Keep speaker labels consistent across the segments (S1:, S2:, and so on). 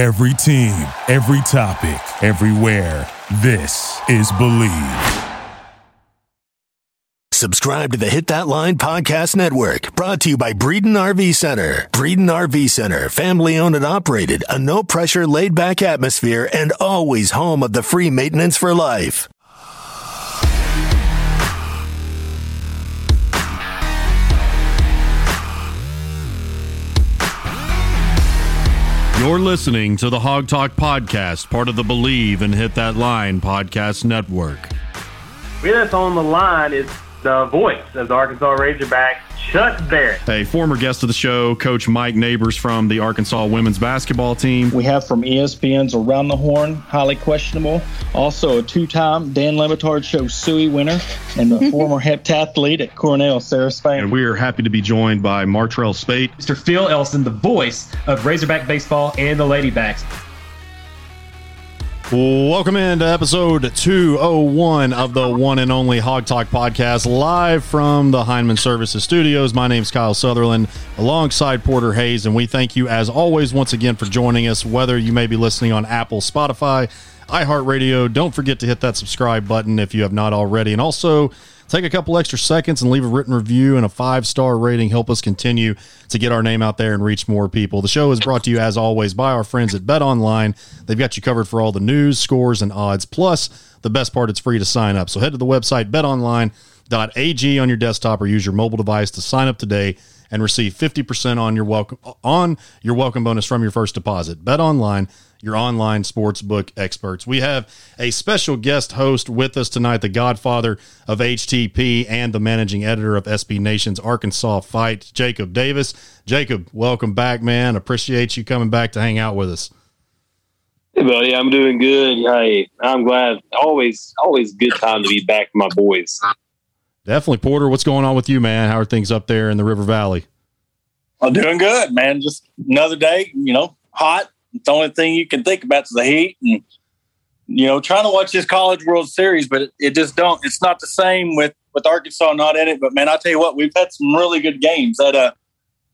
S1: Every team, every topic, everywhere. This is Believe.
S2: Subscribe to the Hit That Line Podcast Network, brought to you by Breeden RV Center. Breeden RV Center, family owned and operated, a no pressure, laid back atmosphere, and always home of the free maintenance for life.
S3: You're listening to the Hog Talk Podcast, part of the Believe and Hit That Line Podcast Network.
S4: With us on the line is the voice of the Arkansas Razorbacks, Chuck Barrett.
S3: A former guest of the show, Coach Mike Neighbors from the Arkansas women's basketball team.
S5: We have from ESPN's Around the Horn, highly questionable. Also a two-time Dan Le Batard Show Suey winner and a former heptathlete at Cornell, Sarah Spain.
S3: And we are happy to be joined by Martrell Spaight.
S6: Mr. Phil Elson, the voice of Razorback Baseball and the Ladybacks.
S3: Welcome into episode 201 of the one and only Hog Talk podcast, live from the Heineman Services Studios. My name is Kyle Sutherland, alongside Porter Hayes, and we thank you, as always, once again for joining us, whether you may be listening on Apple, Spotify, iHeartRadio. Don't forget to hit that subscribe button if you have not already. And also, take a couple extra seconds and leave a written review and a five star rating. Help us continue to get our name out there and reach more people. The show is brought to you, as always, by our friends at Bet Online. They've got you covered for all the news, scores, and odds. Plus, the best part, it's free to sign up. So head to the website betonline.ag on your desktop or use your mobile device to sign up today and receive 50% on your welcome on your welcome bonus from your first deposit. Bet online, your online sports book experts. We have a special guest host with us tonight, the godfather of HTP and the managing editor of SB Nation's Arkansas Fight, Jacob Davis. Jacob, welcome back, man. Appreciate you coming back to hang out with us.
S7: Hey, buddy, I'm doing good. Hey, I'm glad. Always, always good time to be back with my boys.
S3: Definitely, Porter. What's going on with you, man? How are things up there in the River Valley?
S8: I'm doing good, man. Just another day, you know, hot. It's the only thing you can think about is the heat, and you know, trying to watch this College World Series, but it, it just don't. It's not the same with with Arkansas not in it. But man, I tell you what, we've had some really good games. That uh,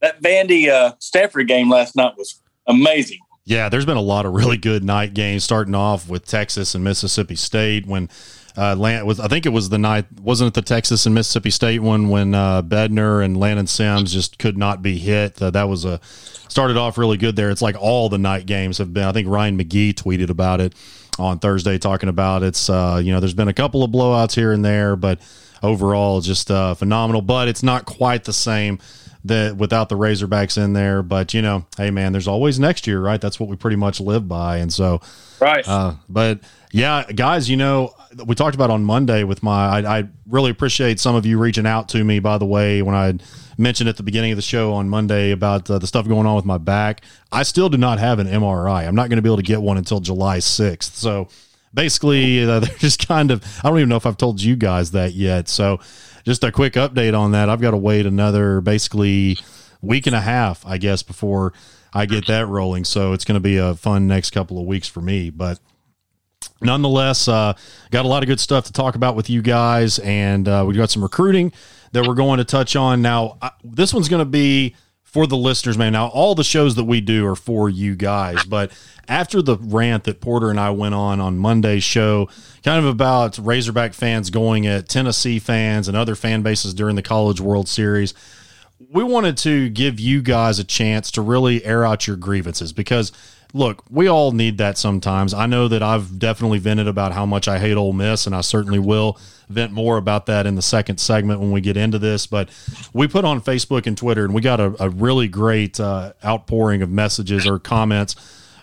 S8: that Vandy uh, Stanford game last night was amazing.
S3: Yeah, there's been a lot of really good night games, starting off with Texas and Mississippi State when uh, Lan- was I think it was the night wasn't it the Texas and Mississippi State one when uh, Bednar and Landon Sims just could not be hit. Uh, that was a started off really good there. It's like all the night games have been. I think Ryan McGee tweeted about it on Thursday, talking about it's uh, you know there's been a couple of blowouts here and there, but overall just uh, phenomenal. But it's not quite the same that without the Razorbacks in there. But you know, hey man, there's always next year, right? That's what we pretty much live by, and so
S8: right.
S3: Uh, but yeah, guys, you know, we talked about on Monday with my. I, I, really appreciate some of you reaching out to me. By the way, when I mentioned at the beginning of the show on Monday about uh, the stuff going on with my back, I still do not have an MRI. I'm not going to be able to get one until July 6th. So basically, uh, they're just kind of. I don't even know if I've told you guys that yet. So just a quick update on that. I've got to wait another basically week and a half, I guess, before I get that rolling. So it's going to be a fun next couple of weeks for me, but nonetheless, uh, got a lot of good stuff to talk about with you guys, and uh, we've got some recruiting that we're going to touch on. Now, I, this one's going to be for the listeners, man. Now, all the shows that we do are for you guys, but after the rant that Porter and I went on on Monday's show, kind of about Razorback fans going at Tennessee fans and other fan bases during the College World Series. We wanted to give you guys a chance to really air out your grievances because look, we all need that sometimes. I know that I've definitely vented about how much I hate Ole Miss, and I certainly will vent more about that in the second segment when we get into this. But we put on Facebook and Twitter, and we got a, a really great uh, outpouring of messages or comments.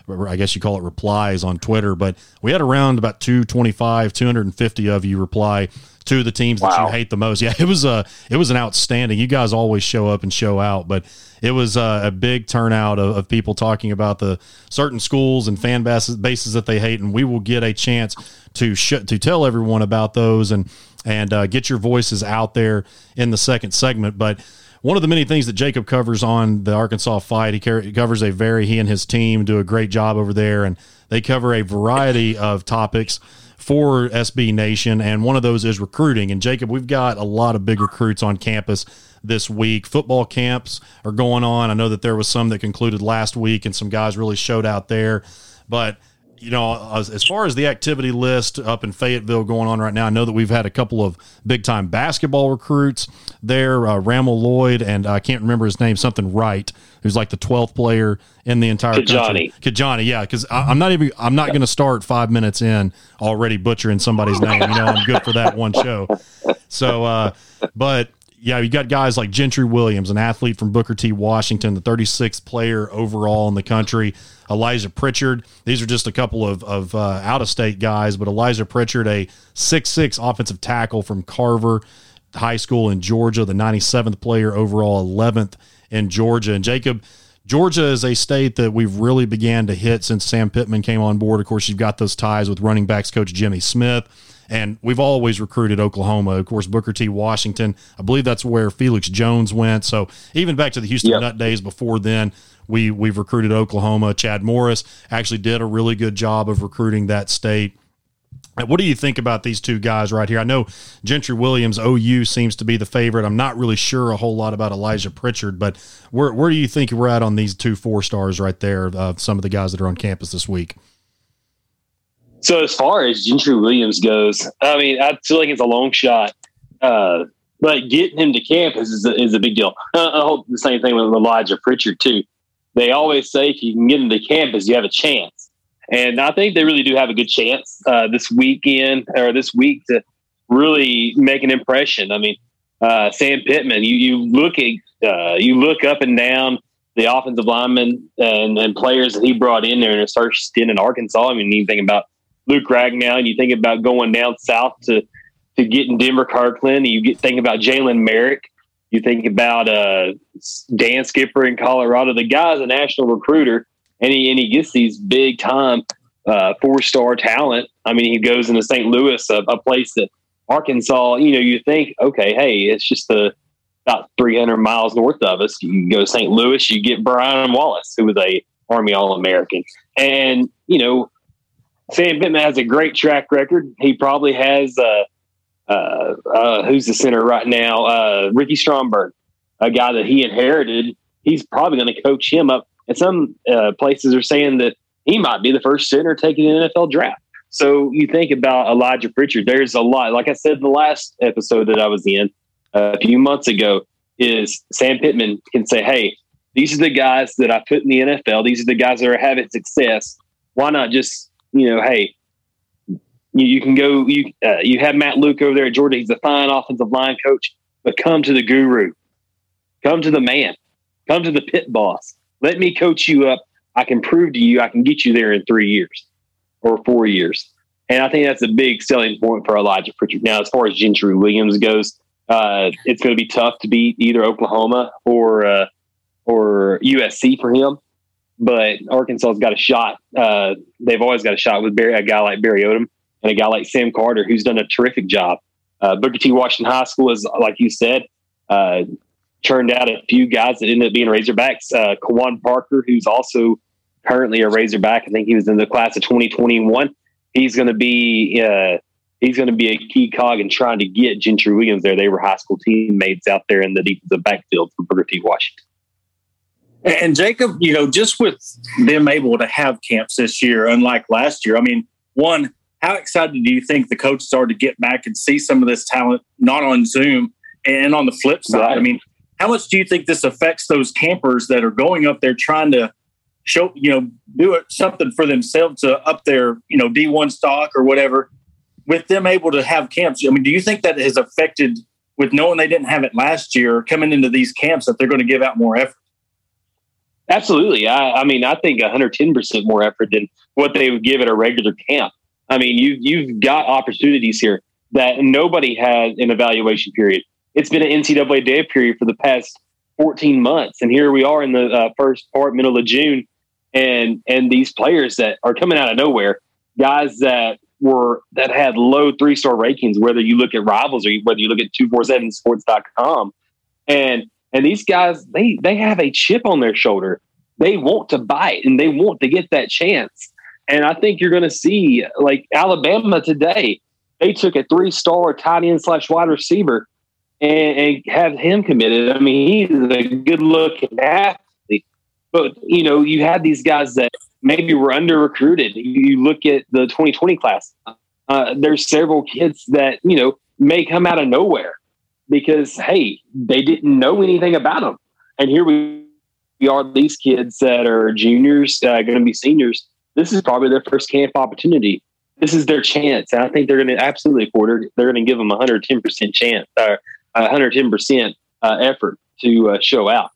S3: I guess you call it replies on Twitter, but we had around about 225, 250 of you reply to the teams wow. that you hate the most. Yeah, it was a it was an outstanding. You guys always show up and show out, but it was a, a big turnout of, of, people talking about the certain schools and fan bases, bases that they hate, and we will get a chance to sh- to tell everyone about those and and uh, get your voices out there in the second segment. But one of the many things that Jacob covers on the Arkansas fight, he, car- he covers a very he and his team do a great job over there, and they cover a variety of topics for SB Nation, and one of those is recruiting. And Jacob, we've got a lot of big recruits on campus this week. Football camps are going on. I know that there was some that concluded last week, and some guys really showed out there. But you know, as, as, far as the activity list up in Fayetteville going on right now, I know that we've had a couple of big time basketball recruits there. Uh, Ramel Lloyd and I can't remember his name, something Wright, who's like the twelfth player in the entire
S7: Kijani.
S3: country. Kijani, yeah, because I'm not even I'm not going to start five minutes in already butchering somebody's name. You know, I'm good for that one show. So, uh, but yeah, you got guys like Gentry Williams, an athlete from Booker T. Washington, the 36th player overall in the country. Elijah Pritchard. These are just a couple of, of uh, out of state guys, but Elijah Pritchard, a six-six offensive tackle from Carver High School in Georgia, the 97th player overall, 11th in Georgia. And Jacob, Georgia is a state that we've really began to hit since Sam Pittman came on board. Of course, you've got those ties with running backs coach Jimmy Smith. And we've always recruited Oklahoma. Of course, Booker T. Washington. I believe that's where Felix Jones went. So even back to the Houston yep. Nutt days before then, we we've recruited Oklahoma. Chad Morris actually did a really good job of recruiting that state. What do you think about these two guys right here? I know Gentry Williams, OU seems to be the favorite. I'm not really sure a whole lot about Elijah Pritchard, but where where do you think we're at on these two four stars right there of some of the guys that are on campus this week?
S7: So as far as Gentry Williams goes, I mean, I feel like it's a long shot, uh, but getting him to campus is a, is a big deal. I hope the same thing with Elijah Pritchard too. They always say if you can get him to campus, you have a chance, and I think they really do have a good chance uh, this weekend or this week to really make an impression. I mean, uh, Sam Pittman, you you look at uh, you look up and down the offensive linemen and, and players that he brought in there in his first stint in Arkansas. I mean, you think about Luke Ragnow, and you think about going down south to to getting Denver Kirkland, and you get think about Jalen Merrick, you think about uh, Dan Skipper in Colorado. The guy's a national recruiter, and he and he gets these big time uh, four star talent. I mean, he goes into St. Louis, a, a, place that Arkansas. You know, you think, okay, hey, it's just a, about 300 miles north of us. You go to St. Louis, you get Brian Wallace, who was a Army All American, and you know Sam Pittman has a great track record. He probably has uh, uh, uh, who's the center right now? Uh, Ricky Stromberg, a guy that he inherited. He's probably going to coach him up. And some uh, places are saying that he might be the first center taking the NFL draft. So you think about Elijah Pritchard. There's a lot. Like I said the last episode that I was in uh, a few months ago, is Sam Pittman can say, "Hey, these are the guys that I put in the NFL. These are the guys that are having success. Why not just you know, hey, you, you can go. You uh, you have Matt Luke over there at Georgia. He's a fine offensive line coach, but come to the guru, come to the man, come to the pit boss. Let me coach you up. I can prove to you I can get you there in three years or four years. And I think that's a big selling point for Elijah Pritchard. Now, as far as Gentry Williams goes, uh, it's going to be tough to beat either Oklahoma or uh, or USC for him but Arkansas's got a shot. Uh, they've always got a shot with Barry, a guy like Barry Odom and a guy like Sam Carter, who's done a terrific job. Uh, Booker T. Washington High School is, like you said, uh, turned out a few guys that ended up being Razorbacks. Uh, Kawan Parker, who's also currently a Razorback. I think he was in the class of 2021. He's going to be uh, he's going to be a key cog in trying to get Gentry Williams there. They were high school teammates out there in the defensive backfield for Booker T. Washington.
S8: And Jacob, you know, just with them able to have camps this year, unlike last year, I mean, one, how excited do you think the coaches are to get back and see some of this talent, not on Zoom? And on the flip side, right. I mean, how much do you think this affects those campers that are going up there trying to show, you know, do it, something for themselves to up their, you know, D1 stock or whatever, with them able to have camps? I mean, do you think that has affected with knowing they didn't have it last year coming into these camps that they're going to give out more effort?
S7: Absolutely. I, I mean, I think 110% more effort than what they would give at a regular camp. I mean, you, you've got opportunities here that nobody had an evaluation period. It's been an NCAA day period for the past 14 months. And here we are in the uh, first part, middle of June. And, and these players that are coming out of nowhere, guys that were, that had low three star rankings, whether you look at rivals or whether you look at 247sports.com. And and these guys, they they have a chip on their shoulder. They want to bite and they want to get that chance. And I think you're going to see like Alabama today. They took a three star tight end slash wide receiver, and, and him committed. I mean, he's a good looking athlete, but you know, you had these guys that maybe were under recruited. You look at the 2020 class. Uh, there's several kids that you know may come out of nowhere because hey, they didn't know anything about them, and here we we are. These kids that are juniors, uh, going to be seniors. This is probably their first camp opportunity. This is their chance, and I think they're going to absolutely quarter. They're going to give them 110 percent chance, or 110 percent uh, effort to uh, show out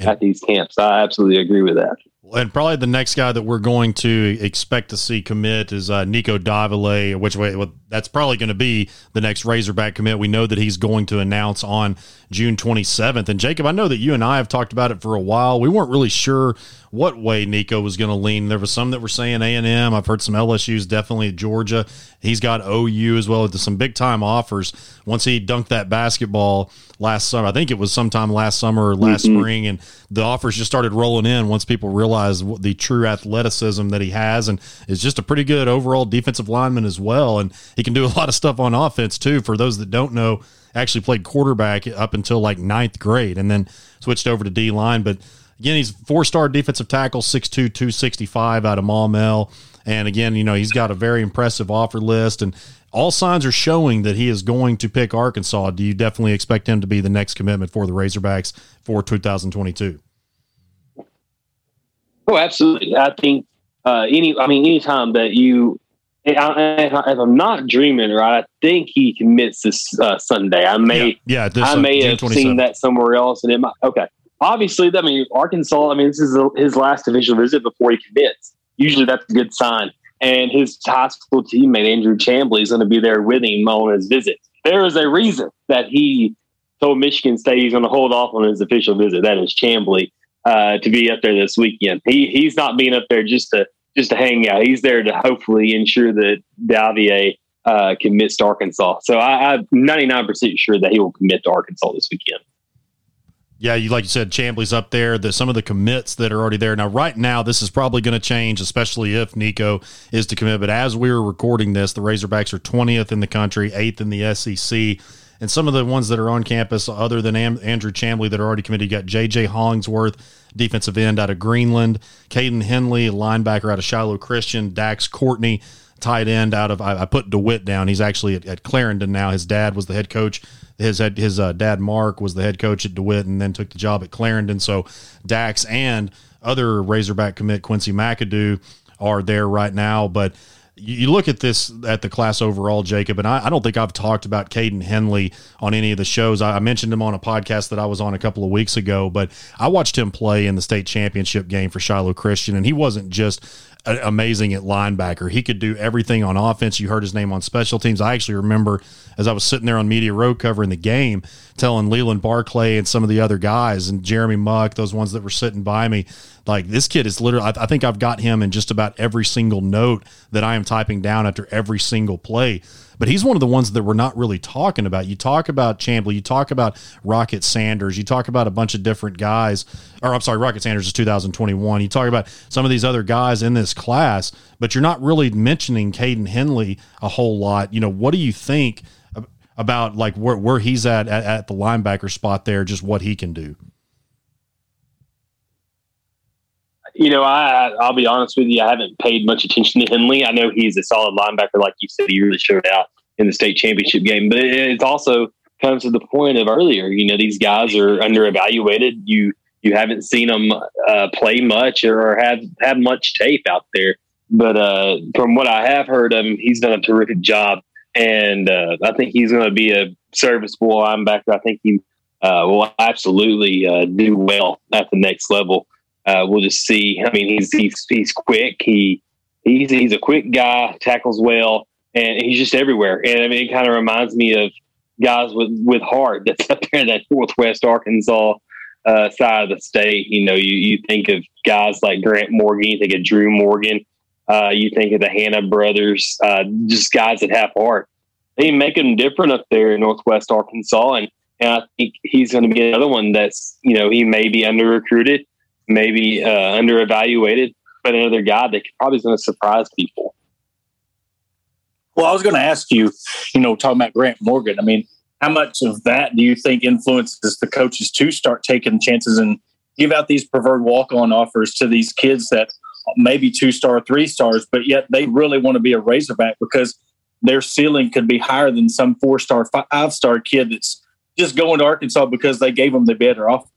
S7: at these camps. I absolutely agree with that.
S3: And probably the next guy that we're going to expect to see commit is uh, Nico Davillier, which way well, that's probably going to be the next Razorback commit. We know that he's going to announce on June 27th. And Jacob, I know that you and I have talked about it for a while. We weren't really sure what way Nico was going to lean. There was some that were saying A and M. I've heard some LSU's, definitely Georgia. He's got OU as well. Some big time offers. Once he dunked that basketball last summer, I think it was sometime last summer or last mm-hmm. spring, and the offers just started rolling in once people realized the true athleticism that he has, and is just a pretty good overall defensive lineman as well. And he can do a lot of stuff on offense too. For those that don't know, actually played quarterback up until like ninth grade, and then switched over to D line, but Again, he's four star defensive tackle, 6'2, 265 out of Maumelle. And again, you know, he's got a very impressive offer list and all signs are showing that he is going to pick Arkansas. Do you definitely expect him to be the next commitment for the Razorbacks for 2022?
S7: Oh, absolutely. I think uh, any, I mean, anytime that you, if I'm not dreaming right, I think he commits this uh, Sunday. I may,
S3: yeah,
S7: yeah I may have seen that somewhere else, and it might. Okay, obviously, I mean, Arkansas, I mean, this is his last official visit before he commits. Usually that's a good sign. And his high school teammate, Andrew Chamblee, is going to be there with him on his visit. There is a reason that he told Michigan State he's going to hold off on his official visit. That is Chamblee uh, to be up there this weekend. He he's not being up there just to just to hang out. He's there to hopefully ensure that Davillier uh, commits to Arkansas. So I, I'm 99% sure that he will commit to Arkansas this weekend.
S3: Yeah, you like you said, Chamblee's up there. The, some of the commits that are already there now. Right now, this is probably going to change, especially if Nico is to commit. But as we were recording this, the Razorbacks are twentieth in the country, eighth in the SEC, and some of the ones that are on campus, other than Am- Andrew Chamblee, that are already committed, you got J.J. Hollingsworth, defensive end out of Greenland, Caden Henley, linebacker out of Shiloh Christian, Dax Courtney, tight end out of I, I put DeWitt down. He's actually at, at, Clarendon now. His dad was the head coach. His head, his uh, dad Mark was the head coach at DeWitt, and then took the job at Clarendon. So Dax and other Razorback commit Quincy McAdoo are there right now, but. You look at this at the class overall, Jacob, and I, I don't think I've talked about Caden Henley on any of the shows. I, I mentioned him on a podcast that I was on a couple of weeks ago, but I watched him play in the state championship game for Shiloh Christian, and he wasn't just amazing at linebacker. He could do everything on offense. You heard his name on special teams. I actually remember as I was sitting there on Media Row covering the game, telling Leland Barclay and some of the other guys and Jeremy Muck, those ones that were sitting by me, like this kid is literally. I, I think I've got him in just about every single note that I am typing down after every single play but he's one of the ones that we're not really talking about. You talk about Chamblee, you talk about Rocket Sanders, you talk about a bunch of different guys, or I'm sorry, Rocket Sanders is 2021. You talk about some of these other guys in this class, but you're not really mentioning Caden Henley a whole lot. You know, what do you think about like where, where he's at, at at the linebacker spot there, just what he can do?
S7: You know, I I'll be honest with you, I haven't paid much attention to Henley. I know he's a solid linebacker, like you said, he really showed out in the state championship game. But it's also comes to the point of earlier. You know, these guys are under evaluated. You you haven't seen them uh, play much or have have much tape out there. But uh, from what I have heard of him, he's done a terrific job, and uh, I think he's going to be a serviceable linebacker. I think he uh, will absolutely uh, do well at the next level uh, we'll just see. I mean, he's he's he's quick. He he's he's a quick guy, tackles well, and he's just everywhere. And I mean, it kind of reminds me of guys with with heart that's up there in that Northwest Arkansas uh, side of the state. You know, you you think of guys like Grant Morgan, you think of Drew Morgan, uh, you think of the Hanna brothers, uh, just guys that have heart. They make them different up there in Northwest Arkansas, and and I think he's going to be another one that's you know he may be under recruited maybe uh, under evaluated, but another guy that probably is going to surprise people.
S8: Well, I was going to ask you, you know, talking about Grant Morgan. I mean,
S5: how much of that do you think influences the coaches to start taking chances and give out these preferred walk on offers to these kids that maybe two star, three stars, but yet they really want to be a Razorback because their ceiling could be higher than some four star, five star kid that's just going to Arkansas because they gave them the better offer.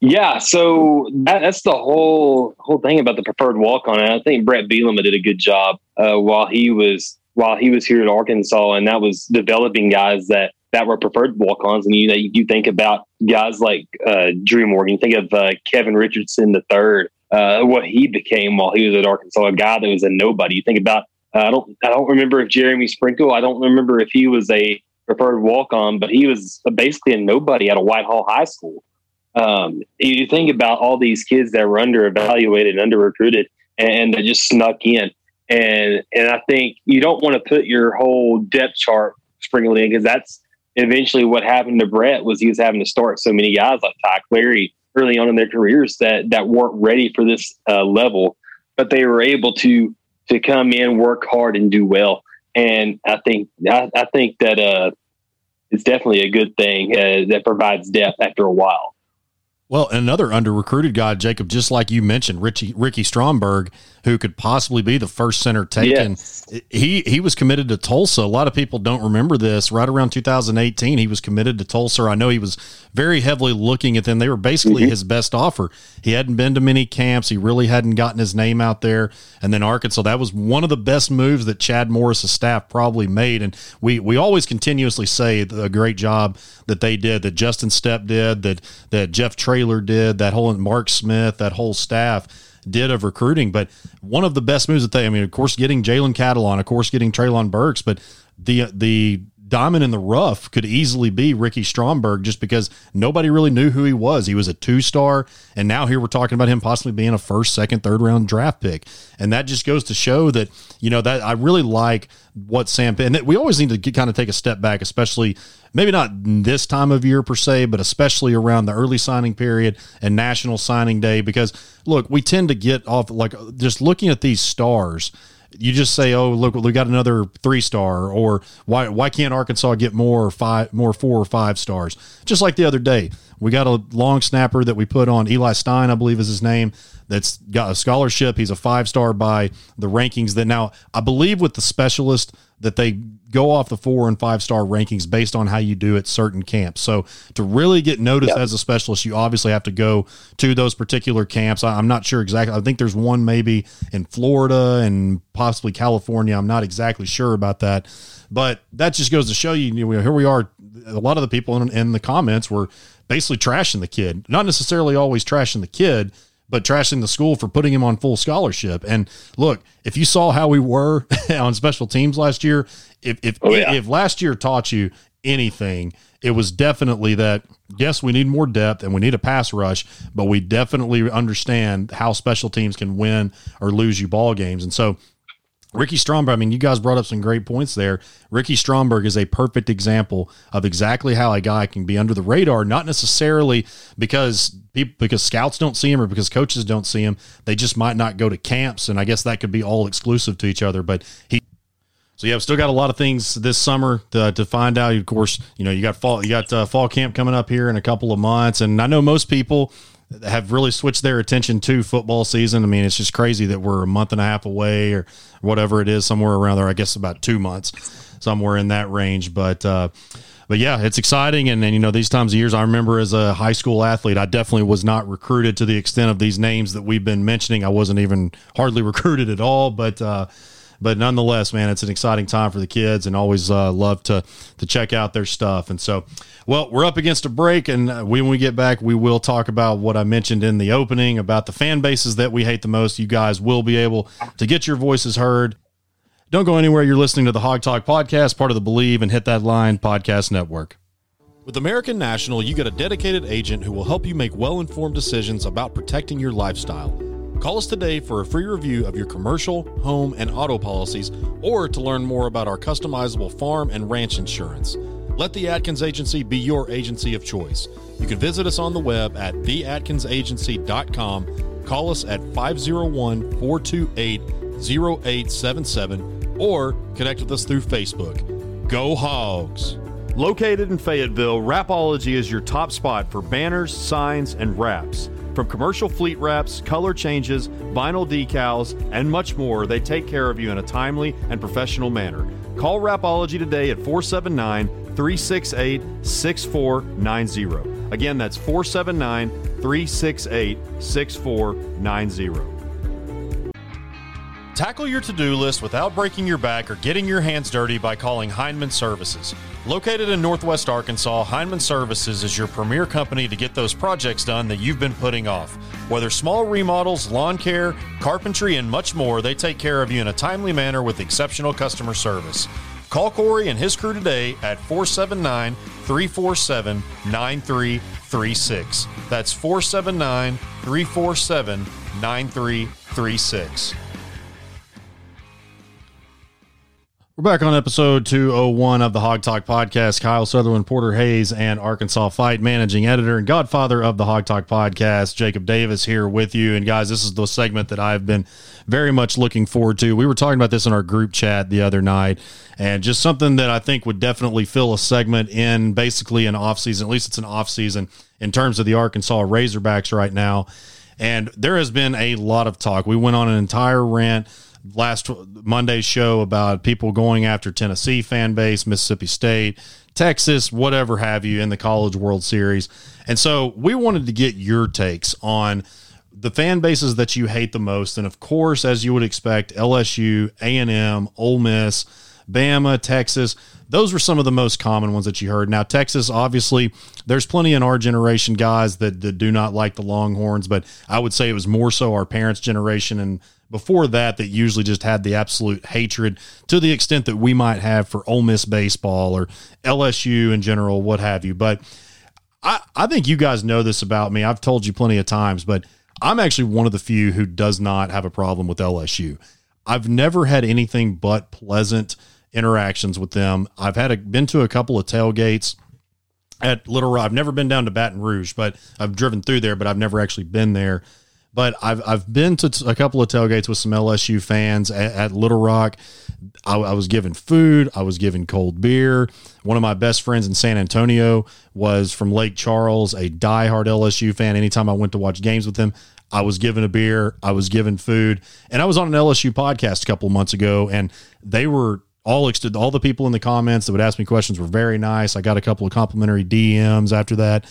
S7: Yeah, so that, that's the whole whole thing about the preferred walk on. And I think Bret Bielema did a good job uh, while he was while he was here at Arkansas, and that was developing guys that that were preferred walk ons. And you you think about guys like uh, Drew Morgan, you think of uh, Kevin Richardson the third, uh, what he became while he was at Arkansas, a guy that was a nobody. You think about uh, I don't I don't remember if Jeremy Sprinkle, I don't remember if he was a preferred walk on, but he was basically a nobody at a Whitehall High School um, you think about all these kids that were under evaluated, under recruited, and that just snuck in. And and I think you don't want to put your whole depth chart sprinkled in because that's eventually what happened to Brett was he was having to start so many guys like Ty Clary early on in their careers that that weren't ready for this uh, level, but they were able to to come in, work hard, and do well. And I think I, I think that uh, it's definitely a good thing uh, that provides depth after a while.
S3: Well, another under recruited guy, Jacob, just like you mentioned, Richie, Ricky Stromberg, who could possibly be the first center taken. Yes. He he was committed to Tulsa. A lot of people don't remember this. Right around 2018, he was committed to Tulsa. I know he was very heavily looking at them. They were basically mm-hmm. his best offer. He hadn't been to many camps. He really hadn't gotten his name out there. And then Arkansas, that was one of the best moves that Chad Morris' staff probably made. And we we always continuously say the great job that they did, that Justin Stepp did, that that Jeff Traylor did, that whole Mark Smith, that whole staff did of recruiting. But one of the best moves that they, I mean, of course, getting Jalen Catalon, of course, getting Treylon Burks, but the the diamond in the rough could easily be Ricky Stromberg just because nobody really knew who he was. He was a two star, and now here we're talking about him possibly being a first, second, third round draft pick. And that just goes to show that, you know, that I really like what Sam, and we always need to get, kind of take a step back, especially maybe not this time of year per se, but especially around the early signing period and national signing day, because look, we tend to get off like just looking at these stars you just say, "Oh, look, we got another three star," or "Why why can't Arkansas get more five, more four or five stars?" Just like the other day, we got a long snapper that we put on Eli Stein, I believe is his name. That's got a scholarship. He's a five star by the rankings. That now I believe with the specialist that they go off the four and five star rankings based on how you do at certain camps. So to really get noticed yep. as a specialist, you obviously have to go to those particular camps. I, am not sure exactly. I think there's one maybe in Florida and possibly California. I'm not exactly sure about that, but that just goes to show you. you know, here we are. A lot of the people in, in the comments were basically trashing the kid, not necessarily always trashing the kid but trashing the school for putting him on full scholarship. And look, if you saw how we were on special teams last year, if if, oh, yeah. if last year taught you anything, it was definitely that yes, we need more depth and we need a pass rush, but we definitely understand how special teams can win or lose you ball games. And so Ricky Stromberg, I mean, you guys brought up some great points there. Ricky Stromberg is a perfect example of exactly how a guy can be under the radar, not necessarily because people because scouts don't see him or because coaches don't see him. They just might not go to camps, and I guess that could be all exclusive to each other. But he so yeah, I've still got a lot of things this summer to, to find out. Of course, you know you got fall you got uh, fall camp coming up here in a couple of months, and I know most people have really switched their attention to football season. I mean, it's just crazy that we're a month and a half away or whatever it is, somewhere around there. I guess about two months, somewhere in that range. But uh, but yeah, it's exciting. And you know these times of years, I remember as a high school athlete, I definitely was not recruited to the extent of these names that we've been mentioning. I wasn't even hardly recruited at all. But uh, but nonetheless, man, it's an exciting time for the kids, and always uh, love to to check out their stuff. And so, well, we're up against a break, and uh, when we get back, we will talk about what I mentioned in the opening about the fan bases that we hate the most. You guys will be able to get your voices heard. Don't go anywhere. You're listening to the Hog Talk podcast, part of the Believe and Hit That Line podcast network. With American National, you get a dedicated agent who will help you make well informed decisions about protecting your lifestyle. Call us today for a free review of your commercial, home, and auto policies, or to learn more about our customizable farm and ranch insurance. Let the Atkins Agency be your agency of choice. You can visit us on the web at theatkinsagency.com. Call us at 501 428 0877 or connect with us through Facebook. Go Hogs! Located in Fayetteville, Rapology is your top spot for banners, signs, and wraps. From commercial fleet wraps, color changes, vinyl decals, and much more, they take care of you in a timely and professional manner. Call Rapology today at 479 368 6490. Again, that's 479 368 6490. Tackle your to do list without breaking your back or getting your hands dirty by calling Heinman Services. Located in Northwest Arkansas, Heinman Services is your premier company to get those projects done that you've been putting off. Whether small remodels, lawn care, carpentry, and much more, they take care of you in a timely manner with exceptional customer service. Call Corey and his crew today at 479 347 9336. That's 479 347 9336. We're back on episode 201 of the Hog Talk podcast. Kyle Sutherland, Porter Hayes, and Arkansas Fight managing editor and godfather of the Hog Talk podcast, Jacob Davis, here with you. And guys, this is the segment that I've been very much looking forward to. We were talking about this in our group chat the other night, and just something that I think would definitely fill a segment in basically an off season. At least it's an off season in terms of the Arkansas Razorbacks right now. And there has been a lot of talk. We went on an entire rant last Monday's show about people going after Tennessee fan base, Mississippi State, Texas, whatever have you in the College World Series. And so we wanted to get your takes on the fan bases that you hate the most. And of course, as you would expect, LSU, A&M, Ole Miss, Bama, Texas, those were some of the most common ones that you heard. Now, Texas, obviously, there's plenty in our generation guys that, that do not like the Longhorns, but I would say it was more so our parents' generation and before that that usually just had the absolute hatred to the extent that we might have for Ole Miss baseball or LSU in general, what have you. But I, I think you guys know this about me. I've told you plenty of times, but I'm actually one of the few who does not have a problem with LSU. I've never had anything but pleasant interactions with them. I've had a, been to a couple of tailgates at Little Rock. I've never been down to Baton Rouge, but I've driven through there, but I've never actually been there. But I've I've been to a couple of tailgates with some LSU fans at, at Little Rock. I, I, was given food. I was given cold beer. One of my best friends in San Antonio was from Lake Charles, a diehard LSU fan. Anytime I went to watch games with him, I was given a beer. I was given food, and I was on an LSU podcast a couple of months ago, and they were all all the people in the comments that would ask me questions were very nice. I got a couple of complimentary DMs after that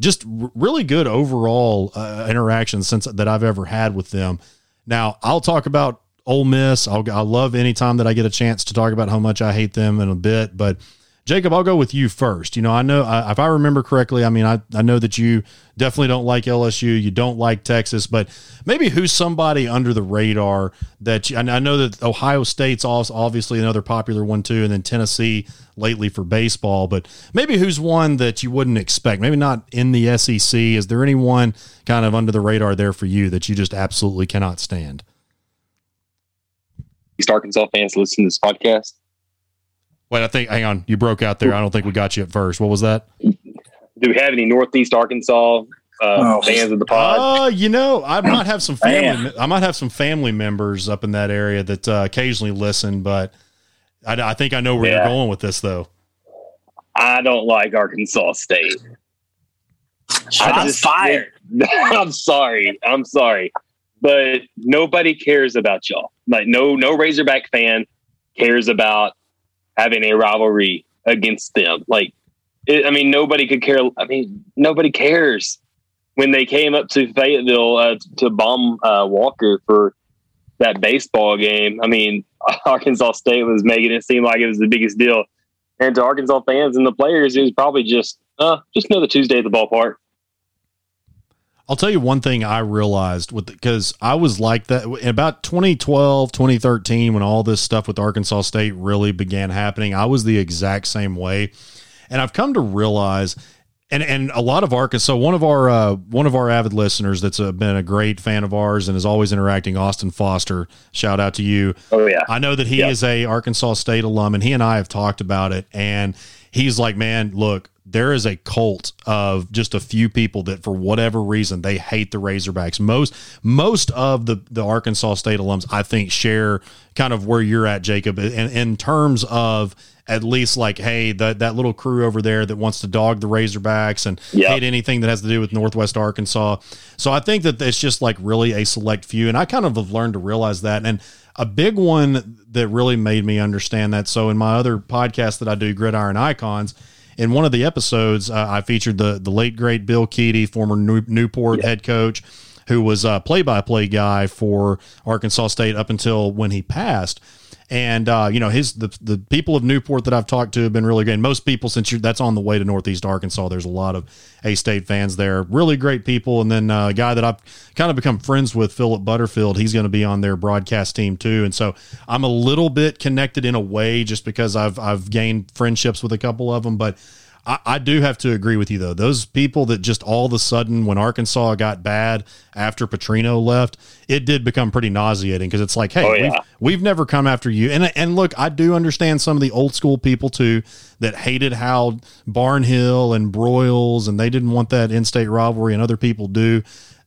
S3: just really good overall uh, interactions since that I've ever had with them. Now I'll talk about Ole Miss. I'll, I love anytime that I get a chance to talk about how much I hate them in a bit, but Jacob, I'll go with you first. You know, I know I, if I remember correctly, I mean, I, I know that you definitely don't like LSU, you don't like Texas, but maybe who's somebody under the radar that you, I know that Ohio State's also obviously another popular one too, and then Tennessee lately for baseball, but maybe who's one that you wouldn't expect? Maybe not in the SEC. Is there anyone kind of under the radar there for you that you just absolutely cannot stand?
S7: East Arkansas fans listen to this podcast
S3: Wait, I think. Hang on, you broke out there. I don't think we got you at first. What was that?
S7: Do we have any Northeast Arkansas uh, oh. fans of the pod?
S3: Uh, you know, I might have some family. I might have some family members up in that area that uh, occasionally listen, but I, I, think I know where yeah. you're going with this, though.
S7: I don't like Arkansas State.
S8: Shots fired.
S7: I'm sorry. I'm sorry, but nobody cares about y'all. Like no, no Razorback fan cares about having a rivalry against them. Like, it, I mean, nobody could care. I mean, nobody cares when they came up to Fayetteville uh, to bomb uh, Walker for that baseball game. I mean, Arkansas State was making it seem like it was the biggest deal, and to Arkansas fans and the players, it was probably just uh, just another Tuesday at the ballpark.
S3: I'll tell you one thing I realized with because I was like that in about 2012, 2013, when all this stuff with Arkansas State really began happening. I was the exact same way. And I've come to realize and and a lot of Arkansas, one of our uh, one of our avid listeners that's a, been a great fan of ours and is always interacting, Austin Foster. Shout out to you.
S7: Oh yeah,
S3: I know that he is a Arkansas State alum, and he and I have talked about it. And he's like, man, look, there is a cult of just a few people that for whatever reason they hate the Razorbacks. Most most of the the Arkansas State alums I think share kind of where you're at, Jacob, in, in terms of at least like, hey, that that little crew over there that wants to dog the Razorbacks and
S7: Yep.
S3: hate anything that has to do with Northwest Arkansas. So I think that it's just like really a select few, and I kind of have learned to realize that. And a big one that really made me understand that. So in my other podcast that I do, Gridiron Icons. In one of the episodes, uh, I featured the the late great Bill Keady, former New, Newport head coach, who was a play by play guy for Arkansas State up until when he passed. And uh, you know his the the people of Newport that I've talked to have been really great. And most people, since you're, that's on the way to Northeast Arkansas, there's a lot of A State fans there. Really great people. And then uh, a guy that I've kind of become friends with, Philip Butterfield. He's going to be on their broadcast team too. And so I'm a little bit connected in a way, just because I've I've gained friendships with a couple of them. But I, I do have to agree with you though. Those people that just all of a sudden, when Arkansas got bad after Petrino left, it did become pretty nauseating because it's like, hey,
S7: Oh, yeah.
S3: we've, we've never come after you. And and look, I do understand some of the old school people too that hated how Barnhill and Broyles and they didn't want that in-state rivalry, and other people do.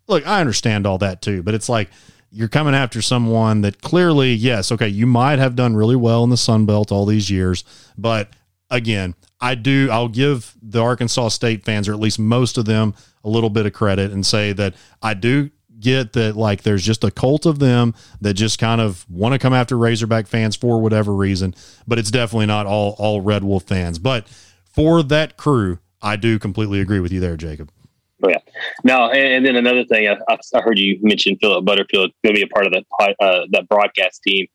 S3: Look, I understand all that too, but it's like you're coming after someone that clearly, yes, okay, you might have done really well in the Sun Belt all these years, but again, I do. I'll give the Arkansas State fans, or at least most of them, a little bit of credit and say that I do get that like there's just a cult of them that just kind of want to come after Razorback fans for whatever reason, but it's definitely not all all Red Wolf fans. But for that crew, I do completely agree with you there, Jacob.
S7: Oh, yeah. Now, and, then another thing, I, I- I heard you mention Philip Butterfield going to be a part of that uh, that broadcast team.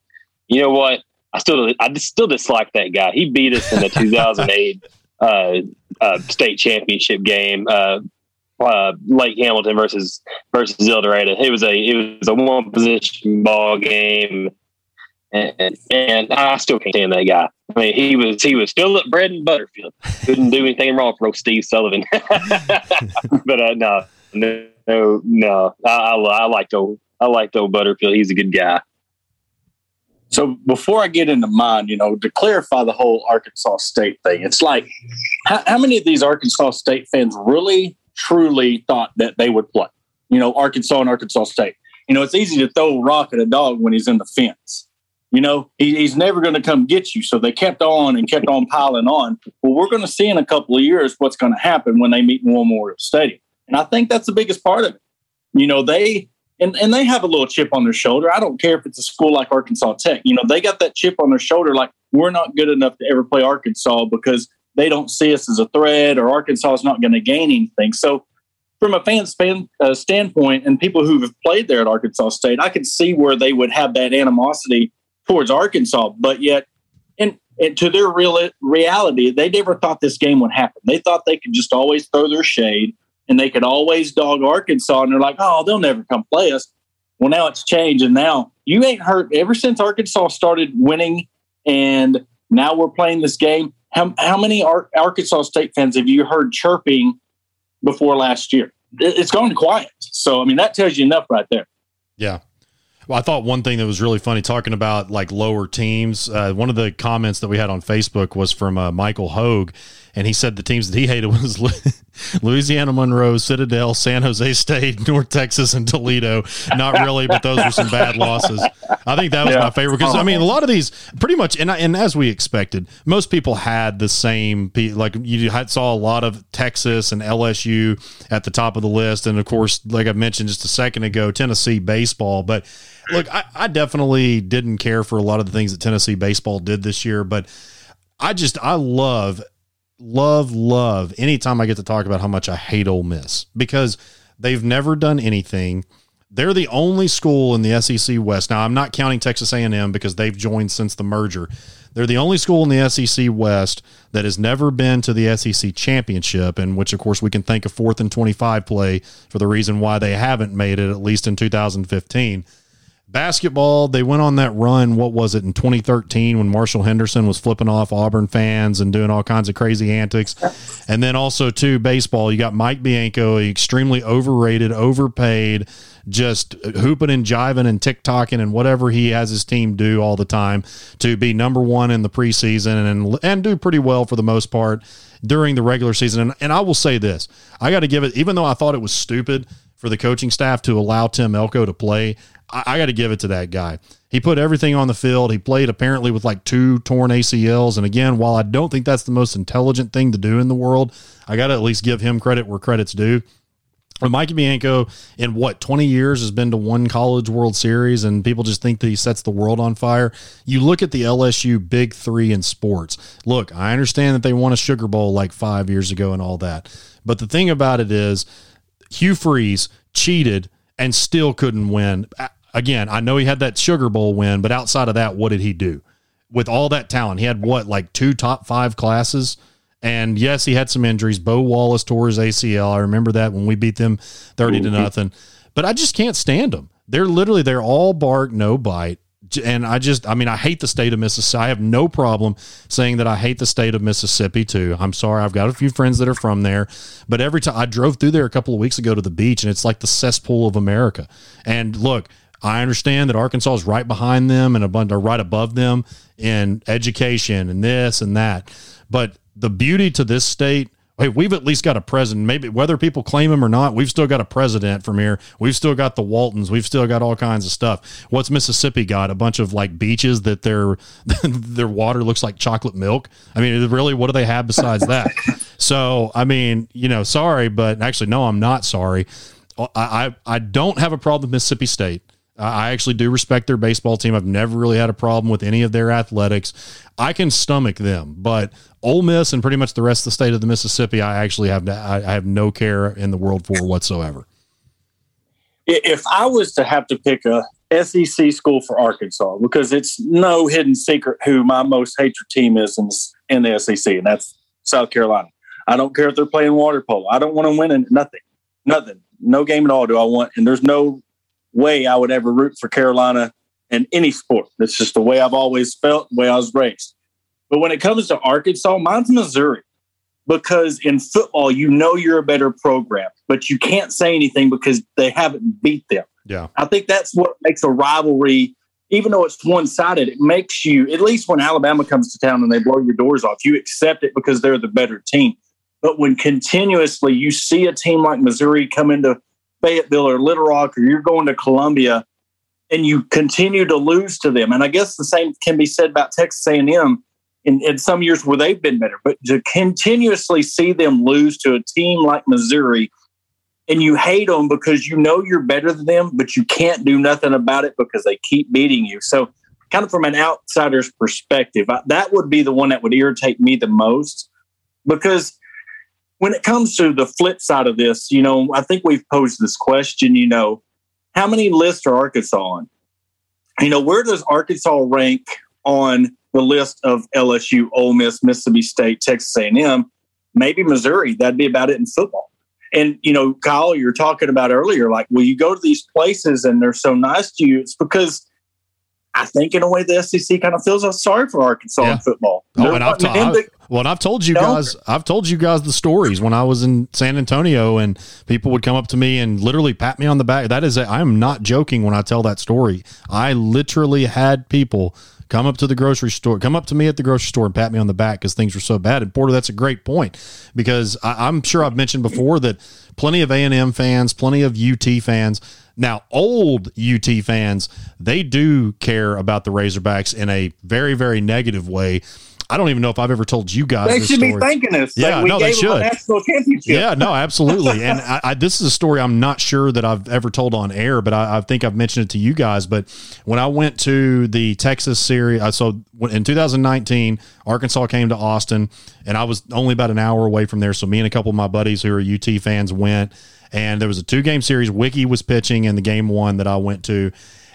S7: You know what? I still I still dislike that guy. He beat us in the 2008 uh, uh, state championship game. Uh, uh, Lake Hamilton versus versus El Dorado. It was a it was a one position ball game, and, and I still can't stand that guy. I mean, he was he was Philip Bread and Butterfield. Couldn't do anything wrong for old Steve Sullivan. but uh, no, no, no, no. I, I, I liked old I liked old Butterfield. He's a good guy.
S8: So before I get into mine, you know, to clarify the whole Arkansas State thing, it's like how, how many of these Arkansas State fans really truly thought that they would play? You know, Arkansas and Arkansas State. You know, it's easy to throw a rock at a dog when he's in the fence. You know, he, he's never going to come get you. So they kept on and kept on piling on. Well, we're going to see in a couple of years what's going to happen when they meet in Memorial Stadium. And I think that's the biggest part of it. You know, they and, and they have a little chip on their shoulder. I don't care if it's a school like Arkansas Tech. You know, they got that chip on their shoulder like we're not good enough to ever play Arkansas because they don't see us as a threat or Arkansas is not going to gain anything. So from a fan fan uh, standpoint and people who have played there at Arkansas State, I could see where they would have that animosity towards Arkansas, but yet and, and to their real reality, they never thought this game would happen. They thought they could just always throw their shade and they could always dog Arkansas, and they're like, "Oh, they'll never come play us." Well, now it's changed, and now you ain't heard ever since Arkansas started winning, and now we're playing this game. How how many Ar- Arkansas State fans have you heard chirping before last year? It- It's gone quiet. So I mean, that tells you enough right there.
S3: Yeah. Well, I thought one thing that was really funny talking about like lower teams. Uh, one of the comments that we had on Facebook was from uh, Michael Hogue, and he said the teams that he hated was Louisiana Monroe, Citadel, San Jose State, North Texas, and Toledo. Not really, but those were some bad losses. I think that was my favorite because I mean a lot of these pretty much, and and as we expected, most people had the same. Like you had, saw a lot of Texas and LSU at the top of the list, and of course, like I mentioned just a second ago, Tennessee baseball, but. Look, I, I definitely didn't care for a lot of the things that Tennessee baseball did this year, but I just I love, love, love anytime I get to talk about how much I hate Ole Miss because they've never done anything. They're the only school in the SEC West. Now I'm not counting Texas A&M because they've joined since the merger. They're the only school in the SEC West that has never been to the SEC championship, and which, of course, we can thank a fourth and 25 play for the reason why they haven't made it, at least in 2015 basketball, they went on that run. What was it in 2013 when Marshall Henderson was flipping off Auburn fans and doing all kinds of crazy antics? And then also, too, baseball, you got Mike Bianco, extremely overrated, overpaid, just hooping and jiving and tick-tocking and whatever he has his team do all the time to be number one in the preseason and, and do pretty well for the most part during the regular season. And, and I will say this I got to give it, even though I thought it was stupid for the coaching staff to allow Tim Elko to play, I, I got to give it to that guy. He put everything on the field. He played apparently with like two torn ACLs. And again, while I don't think that's the most intelligent thing to do in the world, I got to at least give him credit where credit's due. But Mikey Bianco, in what, 20 years, has been to one college World Series, and people just think that he sets the world on fire. You look at the LSU big three in sports. Look, I understand that they won a Sugar Bowl like five years ago and all that. But the thing about it is, Hugh Freeze cheated and still couldn't win. Again, I know he had that Sugar Bowl win, but outside of that, what did he do? With all that talent, he had what, like two top five classes? And yes, he had some injuries. Bo Wallace tore his ACL. I remember that when we beat them 30 to nothing. But I just can't stand them. They're literally, they're all bark, no bite. And I just, I mean, I hate the state of Mississippi. I have no problem saying that I hate the state of Mississippi too. I'm sorry. I've got a few friends that are from there. But every time I drove through there a couple of weeks ago to the beach, and it's like the cesspool of America. And look, I understand that Arkansas is right behind them and a bunch are right above them in education and this and that. But the beauty to this state hey, we've at least got a president. Maybe whether people claim him or not, we've still got a president from here. We've still got the Waltons. We've still got all kinds of stuff. What's Mississippi got? A bunch of like beaches that their their water looks like chocolate milk. I mean, really, what do they have besides that? so, I mean, you know, sorry, but actually, no, I'm not sorry. I I, I don't have a problem with Mississippi State. I actually do respect their baseball team. I've never really had a problem with any of their athletics. I can stomach them, but Ole Miss and pretty much the rest of the state of the Mississippi, I actually have I have no care in the world for whatsoever.
S8: If I was to have to pick a SEC school for Arkansas, because it's no hidden secret who my most hatred team is in, in the SEC, and that's South Carolina. I don't care if they're playing water polo. I don't want to win in nothing, nothing, no game at all. Do I want? And there's no way I would ever root for Carolina in any sport. That's just the way I've always felt, the way I was raised. But when it comes to Arkansas, mine's Missouri. Because in football, you know you're a better program, but you can't say anything because they haven't beat them.
S3: Yeah.
S8: I think that's what makes a rivalry, even though it's one sided, it makes you, at least when Alabama comes to town and they blow your doors off, you accept it because they're the better team. But when continuously you see a team like Missouri come into Fayetteville or Little Rock, or you're going to Columbia, and you continue to lose to them. And I guess the same can be said about Texas A&M in, in some years where they've been better. But to continuously see them lose to a team like Missouri, and you hate them because you know you're better than them, but you can't do nothing about it because they keep beating you. So, kind of from an outsider's perspective, that would be the one that would irritate me the most because when it comes to the flip side of this, you know, I think we've posed this question, you know, how many lists are Arkansas on? You know, where does Arkansas rank on the list of LSU, Ole Miss, Mississippi State, Texas A&M? Maybe Missouri. That'd be about it in football. And you know, Kyle, you're talking about earlier, like, well, you go to these places and they're so nice to you. It's because I think in a way the SEC kind of feels sorry for Arkansas yeah. in football.
S3: Oh, and I've, ta- I've, well, and I've told you guys, I've told you guys the stories when I was in San Antonio, and people would come up to me and literally pat me on the back. That is, i I'm not joking when I tell that story. I literally had people come up to the grocery store, come up to me at the grocery store and pat me on the back because things were so bad. And Porter, that's a great point because I, I'm sure I've mentioned before that plenty of A and M fans, plenty of UT fans now, old UT fans, they do care about the Razorbacks in a very, very negative way. I don't even know if I've ever told you guys.
S8: They should
S3: story.
S8: be thanking us.
S3: Yeah, no, they should.
S8: national championship.
S3: Yeah, no, absolutely. and I, I, this is a story I'm not sure that I've ever told on air, but I, I, think I've mentioned it to you guys. But when I went to the Texas series, so in 2019, Arkansas came to Austin, and I was only about an hour away from there. So me and a couple of my buddies who are UT fans went and there was a two game series. Wiki was pitching in the game one that I went to.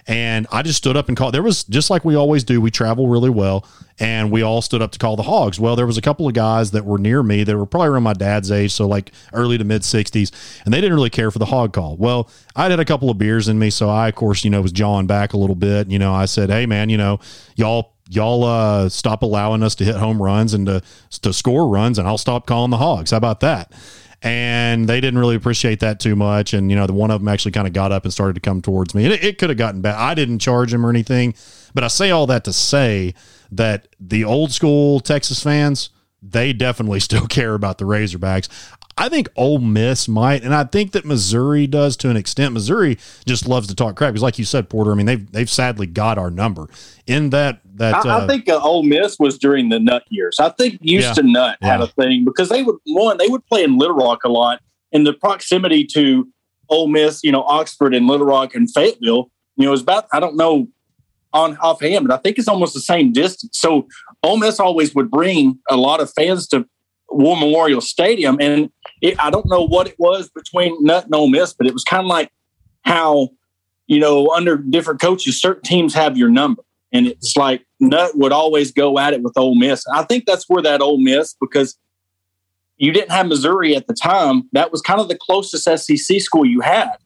S3: And I just stood up and called. There was just like we always do. We travel really well, and we all stood up to call the hogs. Well, there was a couple of guys that were near me that were probably around my dad's age, so like early to mid sixties, and they didn't really care for the hog call. Well, I had a couple of beers in me, so I, of course, you know, was jawing back a little bit. You know, I said, "Hey, man, you know, y'all." Y'all uh, stop allowing us to hit home runs and to to score runs, and I'll stop calling the hogs. How about that? And they didn't really appreciate that too much. And you know, the one of them actually kind of got up and started to come towards me. And it, it could have gotten bad. I didn't charge him or anything, but I say all that to say that the old school Texas fans, they definitely still care about the Razorbacks. I think Ole Miss might, and I think that Missouri does to an extent. Missouri just loves to talk crap because, like you said, Porter. I mean, they've they've sadly got our number in that that.
S8: I, uh, I think uh, Ole Miss was during the Nutt years. I think Houston yeah, Nutt had yeah. a thing because they would one they would play in Little Rock a lot, and the proximity to Ole Miss, you know, Oxford and Little Rock and Fayetteville, you know, is about I don't know on offhand, but I think it's almost the same distance. So Ole Miss always would bring a lot of fans to War Memorial Stadium, and it, I don't know what it was between Nutt and Ole Miss, but it was kind of like how you know under different coaches, certain teams have your number, and it's like Nutt would always go at it with Ole Miss. I think that's where that Ole Miss because you didn't have Missouri at the time. That was kind of the closest SEC school you had,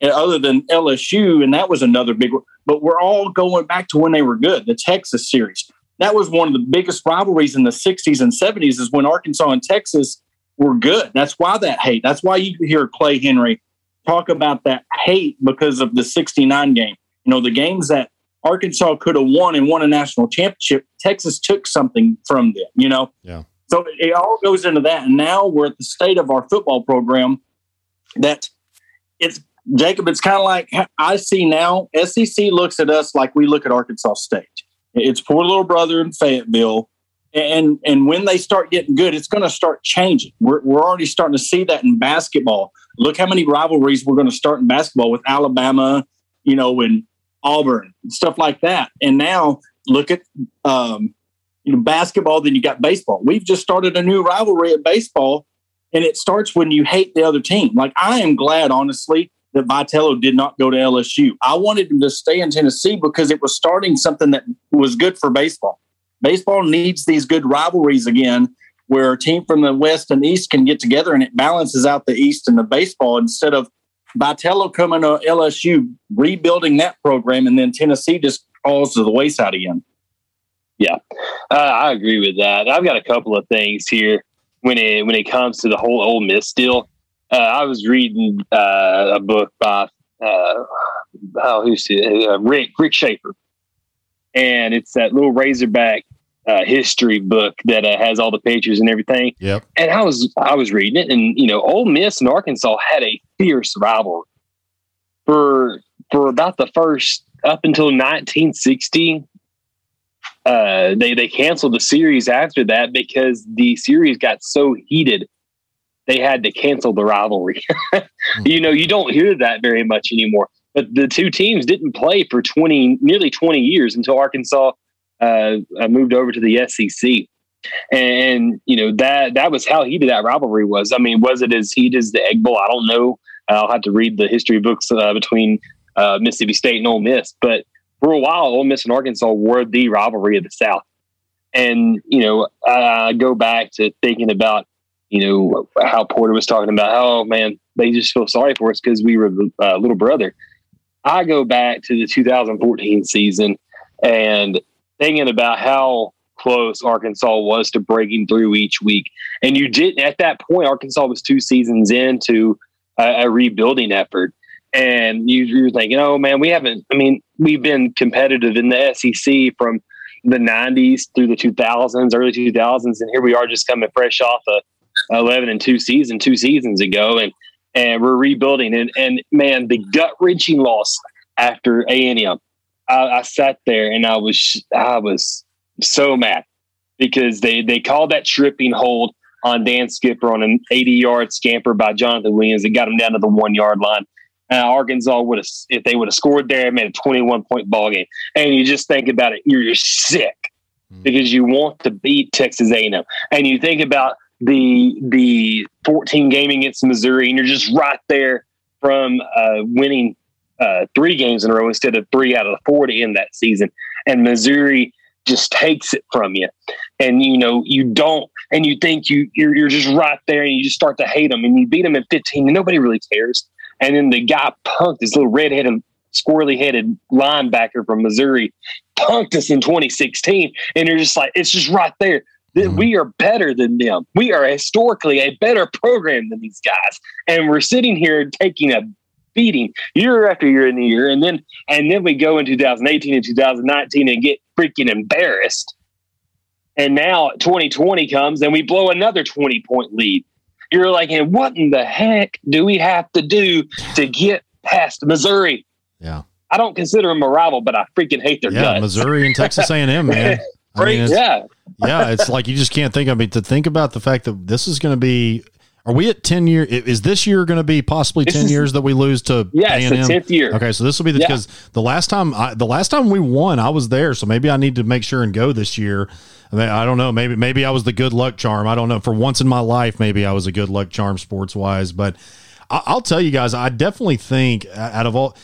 S8: eh, other than LSU, and that was another big. one. But we're all going back to when they were good, the Texas series that was one of the biggest rivalries in the 60s and 70s is when Arkansas and Texas were good. That's why that hate. That's why you hear Clay Henry talk about that hate because of the 69 game. You know, the games that Arkansas could have won and won a national championship, Texas took something from them, you know?
S3: Yeah.
S8: So it all goes into that. And now we're at the state of our football program that it's Jacob, it's kind of like I see now SEC looks at us like we look at Arkansas State. It's poor little brother in Fayetteville. And and when they start getting good, it's going to start changing. We're, we're already starting to see that in basketball. Look how many rivalries we're going to start in basketball with Alabama, you know, and Auburn, stuff like that. And now look at um, you know basketball. Then you got baseball. We've just started a new rivalry at baseball, and it starts when you hate the other team. Like I am glad, honestly, that Vitello did not go to LSU. I wanted him to stay in Tennessee because it was starting something that was good for baseball. Baseball needs these good rivalries again where a team from the West and East can get together and it balances out the East and the baseball instead of Vitello coming to LSU, rebuilding that program, and then Tennessee just falls to the wayside again.
S7: Yeah, uh, I agree with that. I've got a couple of things here when it when it comes to the whole Ole Miss deal uh, I was reading uh, a book by uh, oh, who's it? Uh, Rick Rick Schaeffer, and it's that little Razorback uh, history book that uh, has all the pictures and everything.
S3: Yep.
S7: And I was I was reading it, and you know, Ole Miss and Arkansas had a fierce rivalry for for about the first up until 1960. Uh, they they canceled the series after that because the series got so heated they had to cancel the rivalry. you know, you don't hear that very much anymore. But the two teams didn't play for 20, nearly 20 years until Arkansas uh, uh moved over to the SEC. And, you know, that that was how heated that rivalry was. I mean, was it as heated as the Egg Bowl? I don't know. I'll have to read the history books uh, between uh, Mississippi State and Ole Miss. But for a while, Ole Miss and Arkansas were the rivalry of the South. And, you know, I go back to thinking about you know how Porter was talking about. Oh man, they just feel sorry for us because we were uh, little brother. I go back to the 2014 season and thinking about how close Arkansas was to breaking through each week. And you didn't at that point. Arkansas was two seasons into a, a rebuilding effort, and you, you were thinking, "Oh man, we haven't. I mean, we've been competitive in the SEC from." the 90s through the 2000s, early 2000s, and here we are just coming fresh off a 11 and two season two seasons ago and and we're rebuilding and and man the gut wrenching loss after A&M I, I sat there and I was I was so mad because they they called that tripping hold on Dan Skipper on an 80 yard scamper by Jonathan Williams that got him down to the one yard line. Uh, Arkansas would have, if they would have scored there, made a 21 point ball game. And you just think about it, you're sick mm. because you want to beat Texas A&M. And you think about the the 14 game against Missouri, and you're just right there from uh, winning uh, three games in a row instead of three out of the four to end that season. And Missouri just takes it from you, and you know you don't, and you think you you're, you're just right there, and you just start to hate them, and you beat them at 15, and nobody really cares. And then the guy punked this little redheaded, squirrely headed linebacker from Missouri, punked us in 2016, and you're just like, it's just right there.
S3: Mhm.
S7: We are better than them. We are historically a better program than these guys, and we're sitting here taking a beating year after year and year, and then and then we go in 2018 and 2019 and get freaking embarrassed. And now 2020 comes and we blow another 20 point lead. You're like, and what in the heck do we have to do to get past Missouri?
S3: Yeah.
S7: I don't consider them a rival, but I freaking hate their
S3: Yeah.
S7: guts.
S3: Missouri and Texas A&M, man. I mean, it's-
S7: yeah,
S3: yeah, it's like you just can't think. I mean, to think about the fact that this is going to be. Are we at ten year? Is this year going to be possibly
S7: This
S3: ten
S7: is-
S3: years that we lose to
S7: yeah, the
S3: A&M?
S7: tenth year.
S3: Okay, so this will be the
S7: Yeah.
S3: because the last time I, the last time we won, I was there, so maybe I need to make sure and go this year. I, mean, I don't know. Maybe maybe I was the good luck charm. I don't know. For once in my life, maybe I was a good luck charm sports wise. But I, I'll tell you guys, I definitely think out of all,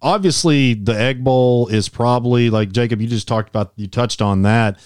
S3: obviously the Egg Bowl is probably like Jacob. You just talked about. You touched on that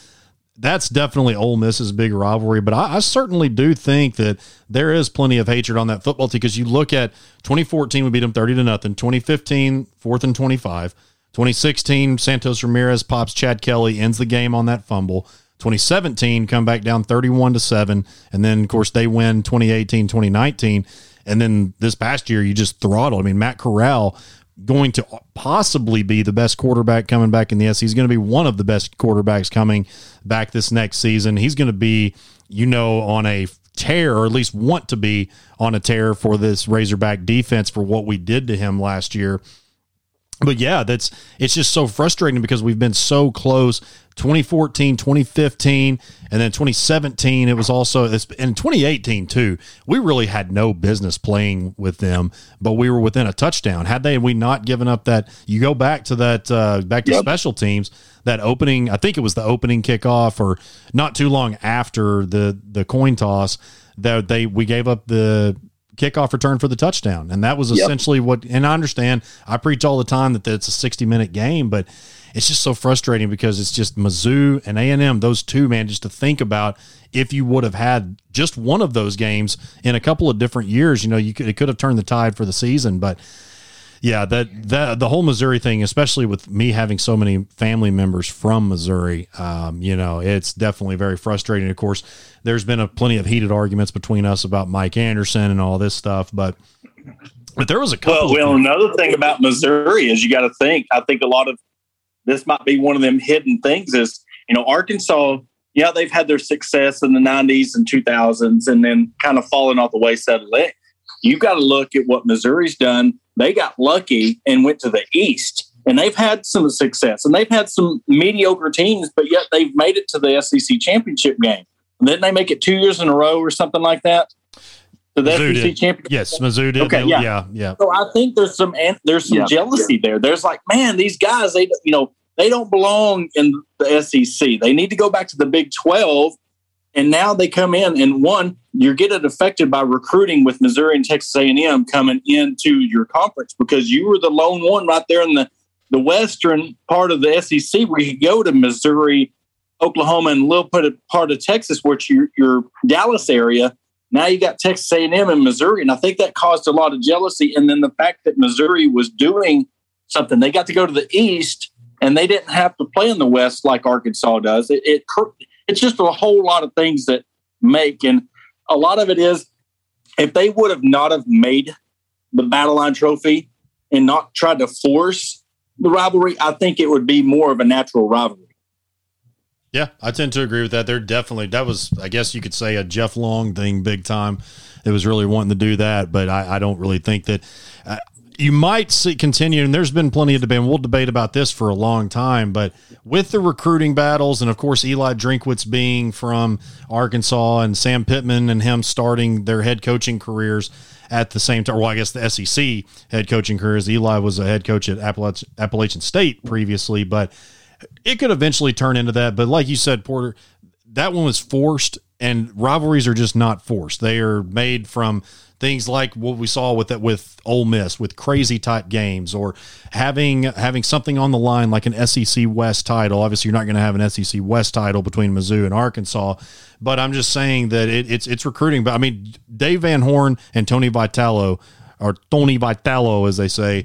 S3: that's definitely Ole Miss's big rivalry, but I, I certainly do think that there is plenty of hatred on that football team because you look at 2014, we beat them 30 to nothing. 2015, fourth and 25. 2016, Santos Ramirez pops Chad Kelly, ends the game on that fumble. 2017, come back down 31 to 7. And then, of course, they win 2018, 2019. And then this past year, you just throttled. I mean, Matt Corral going to possibly be the best quarterback coming back in the S. He's going to be one of the best quarterbacks coming back this next season. He's going to be, you know, on a tear, or at least want to be on a tear for this Razorback defense for what we did to him last year. But yeah, that's it's just so frustrating because we've been so close 2014, 2015, and then 2017 it was also it's in 2018 too. We really had no business playing with them, but we were within a touchdown. Had they we not given up that you go back to that uh back to
S5: Yep.
S3: special teams, that opening, I think it was the opening kickoff or not too long after the the coin toss that they we gave up the kickoff return for the touchdown. And that was
S5: Yep.
S3: essentially what, and I understand I preach all the time that it's a 60 minute game, but it's just so frustrating because it's just Mizzou and A&M, those two, man, just to think about if you would have had just one of those games in a couple of different years, you know, you could, it could have turned the tide for the season, but yeah, that that the whole Missouri thing, especially with me having so many family members from Missouri, um, you know, it's definitely very frustrating. Of course, there's been a plenty of heated arguments between us about Mike Anderson and all this stuff, but but there was a couple.
S8: Well,
S3: of
S8: well, another thing about Missouri is you got to think. I think a lot of this might be one of them hidden things. Is you know Arkansas, yeah, they've had their success in the '90s and 2000s, and then kind of fallen off the wayside of that. You got to look at what Missouri's done. They got lucky and went to the East, and they've had some success, and they've had some mediocre teams, but yet they've made it to the SEC championship game. And then they make it two years in a row or something like that. To the
S3: Mizzou
S8: SEC
S3: did.
S8: championship.
S3: yes, Mizzou did.
S8: Okay,
S3: yeah,
S8: yeah.
S3: yeah, yeah.
S8: So I think there's some there's some
S7: Yeah.
S8: jealousy there. There's like, man, these guys, they you know, they don't belong in the SEC. They need to go back to the Big Twelve. And now they come in, and one, you're getting affected by recruiting with Missouri and Texas A&M coming into your conference because you were the lone one right there in the the western part of the SEC where you could go to Missouri, Oklahoma, and a little part of Texas, which your your Dallas area. Now you got Texas A&M and Missouri, and I think that caused a lot of jealousy. And then the fact that Missouri was doing something, they got to go to the East, and they didn't have to play in the West like Arkansas does. It, it it's just a whole lot of things that make, and a lot of it is if they would have not have made the Battle Line Trophy and not tried to force the rivalry, I think it would be more of a natural rivalry.
S3: Yeah, I tend to agree with that. They're definitely that was, I guess you could say, a Jeff Long thing, big time. It was really wanting to do that, but I, I don't really think that uh, you might see continue. And there's been plenty of debate. And we'll debate about this for a long time, but with the recruiting battles, and of course Eli Drinkwitz being from Arkansas, and Sam Pittman and him starting their head coaching careers at the same time. Well, I guess the SEC head coaching careers. Eli was a head coach at Appalach- Appalachian State previously, but it could eventually turn into that. But like you said, Porter, that one was forced, and rivalries are just not forced. They are made from things like what we saw with that with Ole Miss with crazy type games or having having something on the line like an SEC West title. Obviously, you're not going to have an SEC West title between Mizzou and Arkansas, but I'm just saying that it, it's it's recruiting. But I mean, Dave Van Horn and Tony Vitello, or Tony Vitello, as they say,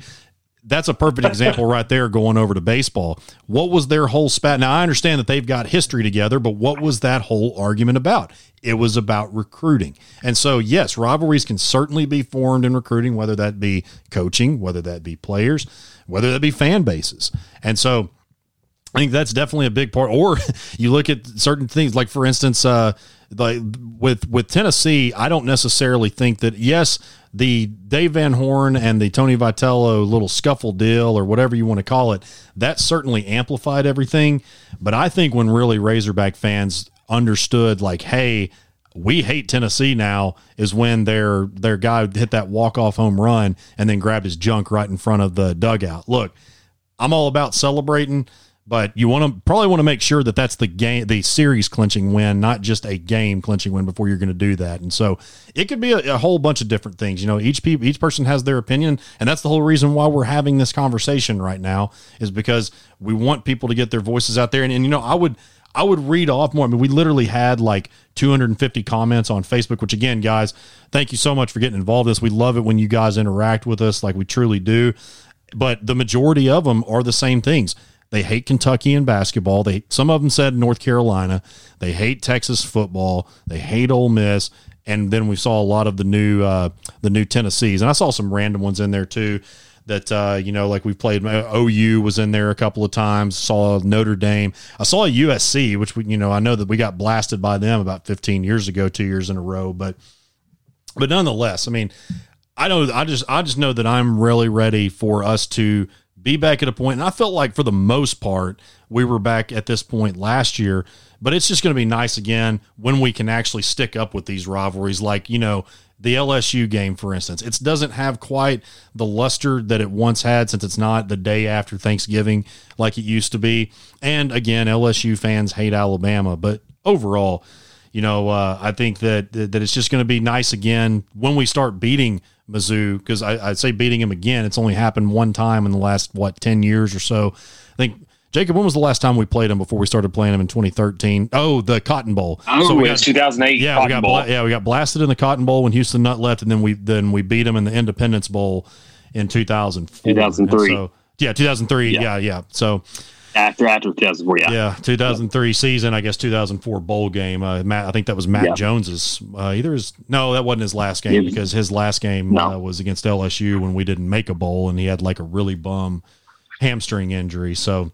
S3: that's a perfect example right there going over to baseball. What was their whole spat? Now, I understand that they've got history together, but what was that whole argument about? It was about recruiting. And so, yes, rivalries can certainly be formed in recruiting, whether that be coaching, whether that be players, whether that be fan bases. And so, I think that's definitely a big part. Or you look at certain things, like for instance, uh, like with with Tennessee, I don't necessarily think that. Yes, the Dave Van Horn and the Tony Vitello little scuffle deal, or whatever you want to call it, that certainly amplified everything. But I think when really Razorback fans understood, like, hey, we hate Tennessee now, is when their their guy hit that walk off home run and then grabbed his junk right in front of the dugout. Look, I'm all about celebrating but you want to probably want to make sure that that's the game, the series clinching win, not just a game clinching win before you're going to do that. And so it could be a, a, whole bunch of different things. You know, each each person has their opinion, and that's the whole reason why we're having this conversation right now is because we want people to get their voices out there. And, and you know, I would. I would read off more. I mean, we literally had like 250 comments on Facebook, which again, guys, thank you so much for getting involved in this. We love it when you guys interact with us like we truly do. But the majority of them are the same things they hate Kentucky in basketball. They some of them said North Carolina. They hate Texas football. They hate Ole Miss. And then we saw a lot of the new uh, the new Tennessees, and I saw some random ones in there too. That uh, you know, like we played OU was in there a couple of times. Saw Notre Dame. I saw USC, which we you know I know that we got blasted by them about 15 years ago, two years in a row. But but nonetheless, I mean, I know I just I just know that I'm really ready for us to be back at a point, and I felt like for the most part we were back at this point last year. But it's just going to be nice again when we can actually stick up with these rivalries, like you know the LSU game, for instance. It doesn't have quite the luster that it once had since it's not the day after Thanksgiving like it used to be. And again, LSU fans hate Alabama, but overall, you know, uh, I think that that it's just going to be nice again when we start beating Mizzou because I'd say beating him again. It's only happened one time in the last what ten years or so. I think Jacob, when was the last time we played him before we started playing him in 2013? Oh, the Cotton Bowl.
S7: Oh, so we got 2008.
S3: Yeah, Cotton we got bla- yeah we got blasted in the Cotton Bowl when Houston Nutt left, and then we then we beat him in the Independence Bowl in 2004.
S7: 2003.
S3: So, yeah, 2003. Yeah. yeah, yeah. So
S7: after after 2004. Yeah,
S3: yeah, 2003 yeah. season. I guess 2004 bowl game. Uh, Matt, I think that was Matt yeah. Jones's. Uh, either his no, that wasn't his last game because his last game no. uh, was against LSU when we didn't make a bowl and he had like a really bum hamstring injury. So,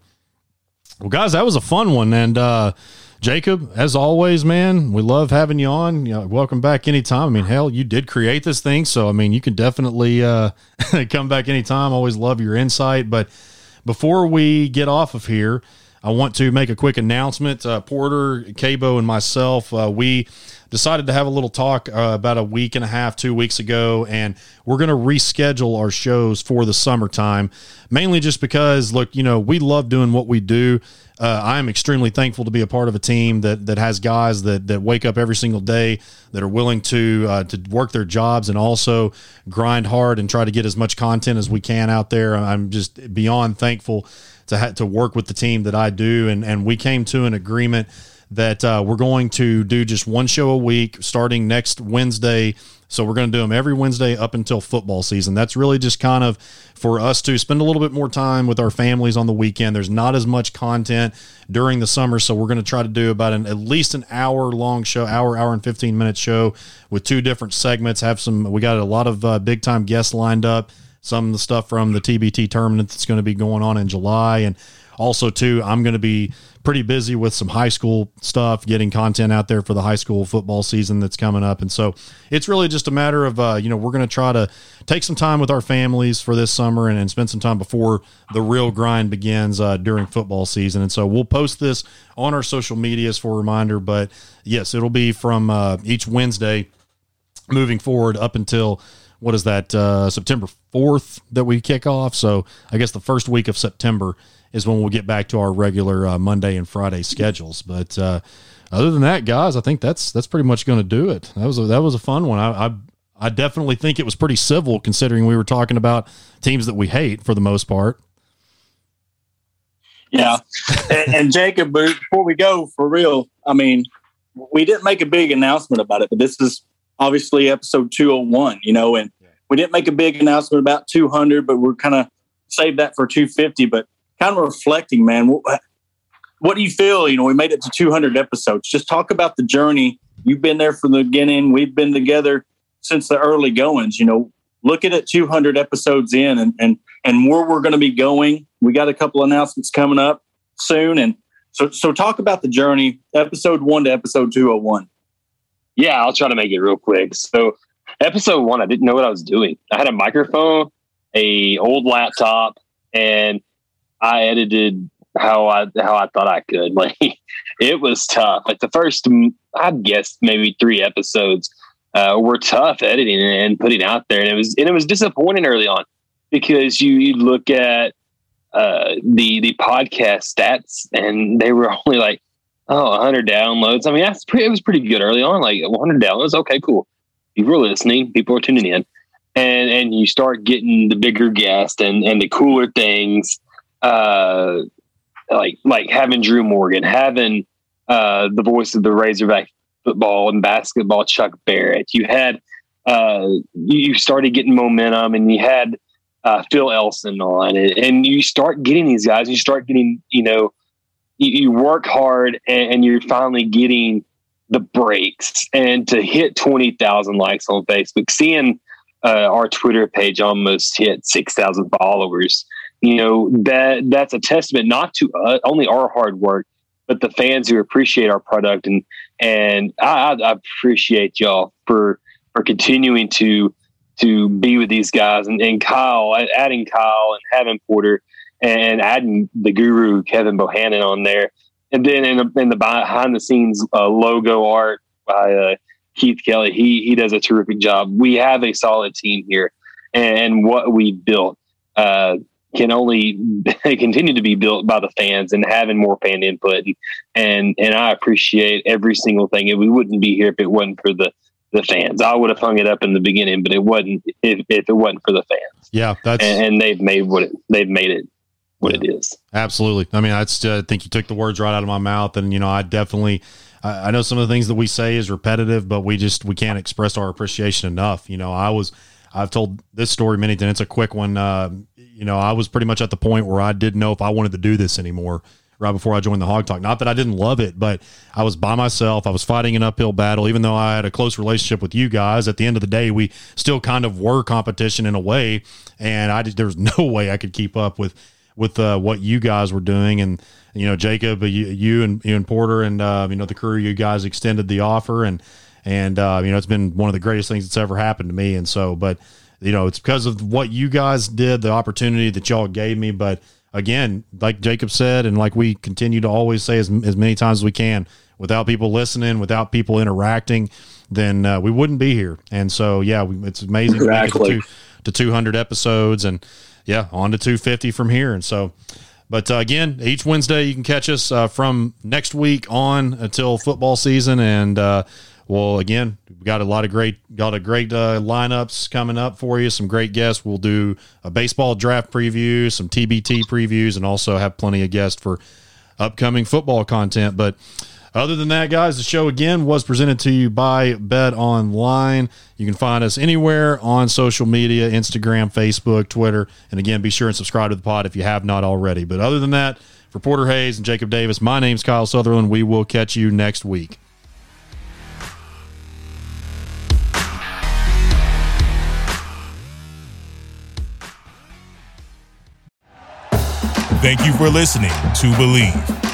S3: well, guys, that was a fun one and. uh Jacob, as always, man, we love having you on. You know, welcome back anytime. I mean, hell, you did create this thing, so I mean, you can definitely uh, come back anytime. Always love your insight, but before we get off of here, I want to make a quick announcement. Uh, Porter, Cabo, and myself, uh, we decided to have a little talk uh, about a week and a half, two weeks ago, and we're going to reschedule our shows for the summertime, mainly just because, look, you know, we love doing what we do. Uh, I am extremely thankful to be a part of a team that that has guys that that wake up every single day that are willing to uh, to work their jobs and also grind hard and try to get as much content as we can out there. I'm just beyond thankful to ha- to work with the team that I do, and and we came to an agreement that uh, we're going to do just one show a week starting next Wednesday so we're going to do them every Wednesday up until football season. That's really just kind of for us to spend a little bit more time with our families on the weekend. There's not as much content during the summer, so we're going to try to do about an at least an hour long show, hour, hour and 15 minute show with two different segments. Have some, we got a lot of uh, big time guests lined up. Some of the stuff from the TBT tournament that's going to be going on in July. And also too i'm going to be pretty busy with some high school stuff getting content out there for the high school football season that's coming up. And so it's really just a matter of uh, you know we're going to try to take some time with our families for this summer and, and spend some time before the real grind begins uh, during football season. And so we'll post this on our social medias for a reminder. But yes it'll be from uh, each wednesday moving forward up until what is that uh, september 4th that we kick off so i guess the first week of september is when we'll get back to our regular uh, Monday and Friday schedules. But uh, other than that, guys, I think that's that's pretty much going to do it. That was a, that was a fun one. I, I I definitely think it was pretty civil considering we were talking about teams that we hate for the most part.
S8: Yeah, and, and Jacob, before we go for real, I mean, we didn't make a big announcement about it, but this is obviously episode 201, you know, and we didn't make a big announcement about 200, but we're kind of saved that for 250. But kind of reflecting, man, what, what do you feel? You know, we made it to 200 episodes. Just talk about the journey. You've been there from the beginning. We've been together since the early goings. You know, look at it 200 episodes in and and and where we're going to be going. We got a couple announcements coming up soon, and so so talk about the journey, episode one to episode 201.
S7: Yeah, I'll try to make it real quick. So episode one, I didn't know what I was doing. I had a microphone, a old laptop, and I edited how I how I thought I could. Like it was tough. Like the first, I'd guess maybe three episodes uh, were tough editing and putting out there, and it was and it was disappointing early on because you you look at uh, the the podcast stats and they were only like oh 100 downloads. I mean that's pretty, it was pretty good early on, like 100 downloads. Okay, cool. People are listening. People are tuning in, and and you start getting the bigger guests and and the cooler things. Uh, like like having Drew Morgan, having uh, the voice of the Razorback football and basketball, Chuck Barrett. You had uh, you started getting momentum, and you had uh, Phil Elson on it, and you start getting these guys. You start getting, you know, you, you work hard, and, and, you're finally getting the breaks, and to hit twenty thousand likes on Facebook, seeing uh, our Twitter page almost hit six thousand followers you know that that's a testament not to uh, only our hard work but the fans who appreciate our product. And and I, I appreciate y'all for for continuing to to be with these guys. And, and Kyle adding Kyle and having Porter and adding the guru Kevin Bohannon on there and then in the, in the behind the scenes uh, logo art by uh, Keith Kelly he he does a terrific job we have a solid team here and what we built uh, can only continue to be built by the fans and having more fan input. And, and, and I appreciate every single thing. And we wouldn't be here if it wasn't for the, the fans. I would have hung it up in the beginning, but it wasn't if, if it wasn't for the fans.
S3: Yeah, that's
S7: and, and they've made what it, they've made it what yeah, it is.
S3: Absolutely. I mean, I, I think you took the words right out of my mouth, and you know, I definitely. I know some of the things that we say is repetitive, but we just we can't express our appreciation enough. You know, I was I've told this story many times. It's a quick one. Uh, you know, I was pretty much at the point where I didn't know if I wanted to do this anymore right before I joined the Hawg Talk. Not that I didn't love it, but I was by myself. I was fighting an uphill battle, even though I had a close relationship with you guys. At the end of the day, we still kind of were competition in a way, and I just, there was no way I could keep up with with uh, what you guys were doing. And you know, Jacob, you, you and you and Porter, and uh, you know the crew, you guys extended the offer, and and uh, you know it's been one of the greatest things that's ever happened to me. And so, but you know, it's because of what you guys did, the opportunity that y'all gave me. But again, like Jacob said, and like we continue to always say as, as many times as we can, without people listening, without people interacting, then uh, we wouldn't be here. And so, yeah, we, it's amazing exactly. to, to 200 episodes and yeah, on to 250 from here. And so, but uh, again, each Wednesday you can catch us uh, from next week on until football season. And uh, well, again, we got a lot of great, got a great uh, lineups coming up for you. Some great guests. We'll do a baseball draft preview, some TBT previews, and also have plenty of guests for upcoming football content. But other than that, guys, the show again was presented to you by Bet Online. You can find us anywhere on social media Instagram, Facebook, Twitter. And again, be sure and subscribe to the pod if you have not already. But other than that, for Porter Hayes and Jacob Davis, my name's Kyle Sutherland. We will catch you next week.
S1: Thank you for listening to Bleav.